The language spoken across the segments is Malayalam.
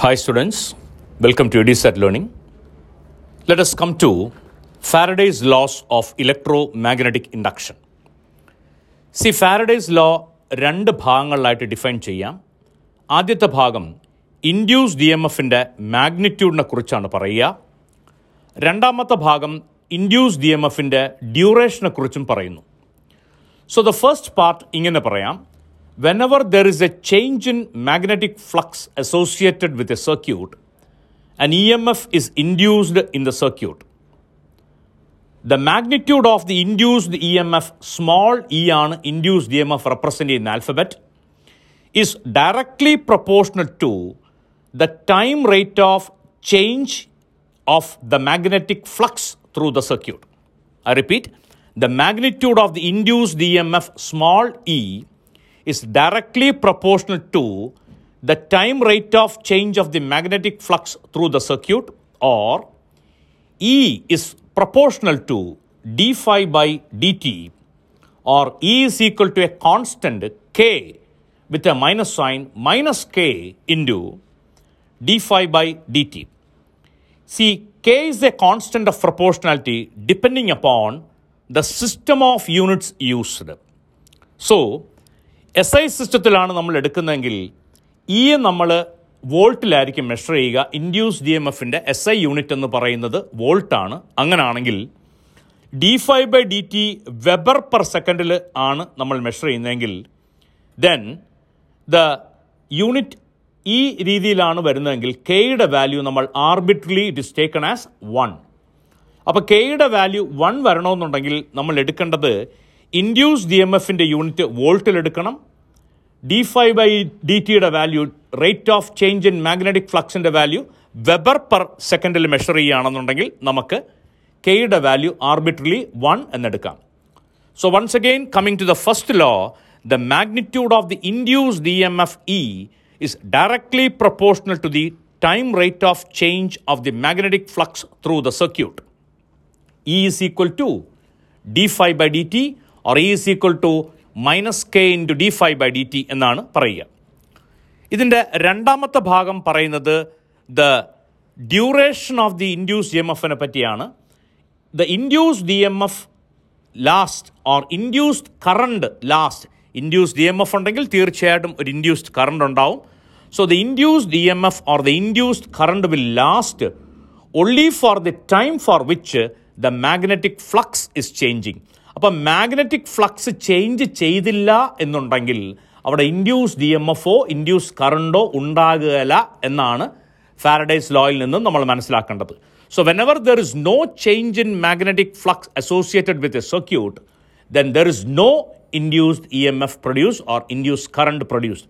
Hi, students. Welcome to EDSAT Learning. Let us come to Faraday's laws of electromagnetic induction. See Faraday's law രണ്ട് ഭാഗങ്ങളിലായിട്ട് ഡിഫൈൻ ചെയ്യാം ആദ്യത്തെ ഭാഗം ഇൻഡ്യൂസ് ഡി എം എഫിന്റെ മാഗ്നിറ്റ്യൂഡിനെ കുറിച്ചാണ് പറയുക രണ്ടാമത്തെ ഭാഗം ഇൻഡ്യൂസ് ഡി എം എഫിന്റെ ഡ്യൂറേഷനെ കുറിച്ചും പറയുന്നു സോ ദ ഫസ്റ്റ് പാർട്ട് ഇങ്ങനെ പറയാം whenever there is a change in magnetic flux associated with a circuit, an EMF is induced in the circuit. The magnitude of the induced EMF, small e on induced EMF represented in alphabet, is directly proportional to the time rate of change of the magnetic flux through the circuit. I repeat, the magnitude of the induced EMF, small e, is directly proportional to the time rate of change of the magnetic flux through the circuit or E is proportional to d phi by dt or E is equal to a constant k with a minus sign minus k into d phi by dt. See, k is a constant of proportionality depending upon the system of units used. So S I സിസ്റ്റത്തിലാണ് നമ്മൾ എടുക്കുന്നതെങ്കിൽ ഈ നമ്മൾ വോൾട്ടിലായിരിക്കും മെഷർ ചെയ്യുക. ഇൻഡ്യൂസ് ഡി എം എഫിന്റെ എസ് ഐ യൂണിറ്റ് എന്ന് പറയുന്നത് വോൾട്ടാണ് അങ്ങനാണെങ്കിൽ D phi by D T weber per സെക്കൻഡിൽ ആണ് നമ്മൾ മെഷർ ചെയ്യുന്നതെങ്കിൽ ദെൻ ദ യൂണിറ്റ് ഈ രീതിയിലാണ് വരുന്നതെങ്കിൽ കെയുടെ വാല്യൂ നമ്മൾ arbitrarily it is taken as one അപ്പോൾ കെയുടെ വാല്യൂ വൺ വരണമെന്നുണ്ടെങ്കിൽ നമ്മൾ എടുക്കേണ്ടത് ഇൻഡ്യൂസ് ഡി എം എഫിൻ്റെ യൂണിറ്റ് വോൾട്ടിൽ എടുക്കണം ഡി ഫൈവ് ബൈ ഡി ടിയുടെ value rate of change in magnetic ഫ്ലക്സിൻ്റെ value weber per സെക്കൻഡിൽ മെഷർ ചെയ്യുകയാണെന്നുണ്ടെങ്കിൽ നമുക്ക് കെയുടെ വാല്യൂ ആർബിട്രലി വൺ എന്നെടുക്കാം so once again coming to the first law the magnitude of the induced M F E is directly proportional to the time rate of change of the magnetic flux through the circuit. E is equal to d phi by dt is is equal to minus k into phi by by dt എന്നാണ് പറയുക. ഇതിന്റെ രണ്ടാമത്തെ ഭാഗം പറയുന്നത് the duration of the induced M എഫിനെ പറ്റിയാണ്. The induced M F last or induced current last induced M F ഉണ്ടെങ്കിൽ തീർച്ചയായിട്ടും ഒരു ഇൻഡ്യൂസ്ഡ് കറണ്ട് ഉണ്ടാവും. So the induced M F or the induced current will last only for the time for which the magnetic flux is changing അപ്പം മാഗ്നറ്റിക് ഫ്ലക്സ് ചേഞ്ച് ചെയ്തില്ല എന്നുണ്ടെങ്കിൽ അവിടെ ഇൻഡ്യൂസ് ഡി എം എഫ് ഒ ഇൻഡ്യൂസ് കറണ്ടോ ഉണ്ടാകുകയില്ല എന്നാണ് ഫാരഡേസ് ലോയിൽ നിന്നും നമ്മൾ മനസ്സിലാക്കേണ്ടത്. So whenever there is no change in magnetic flux associated with a circuit then there is no induced E M F produce or induce current produce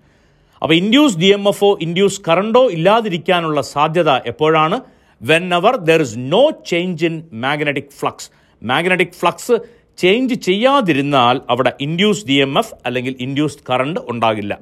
അപ്പോൾ ഇൻഡ്യൂസ് ഡി എം എഫ് ഒ ഇൻഡ്യൂസ് കറണ്ടോ ഇല്ലാതിരിക്കാനുള്ള സാധ്യത എപ്പോഴാണ്? Whenever there is no change in magnetic flux magnetic flux change ചെയ്യാതിരുന്നാൽ അവിടെ ഇൻഡ്യൂസ് ഡി എം എഫ് അല്ലെങ്കിൽ ഇൻഡ്യൂസ്ഡ് കറണ്ട് ഉണ്ടാകില്ല.